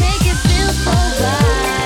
Make it feel so right.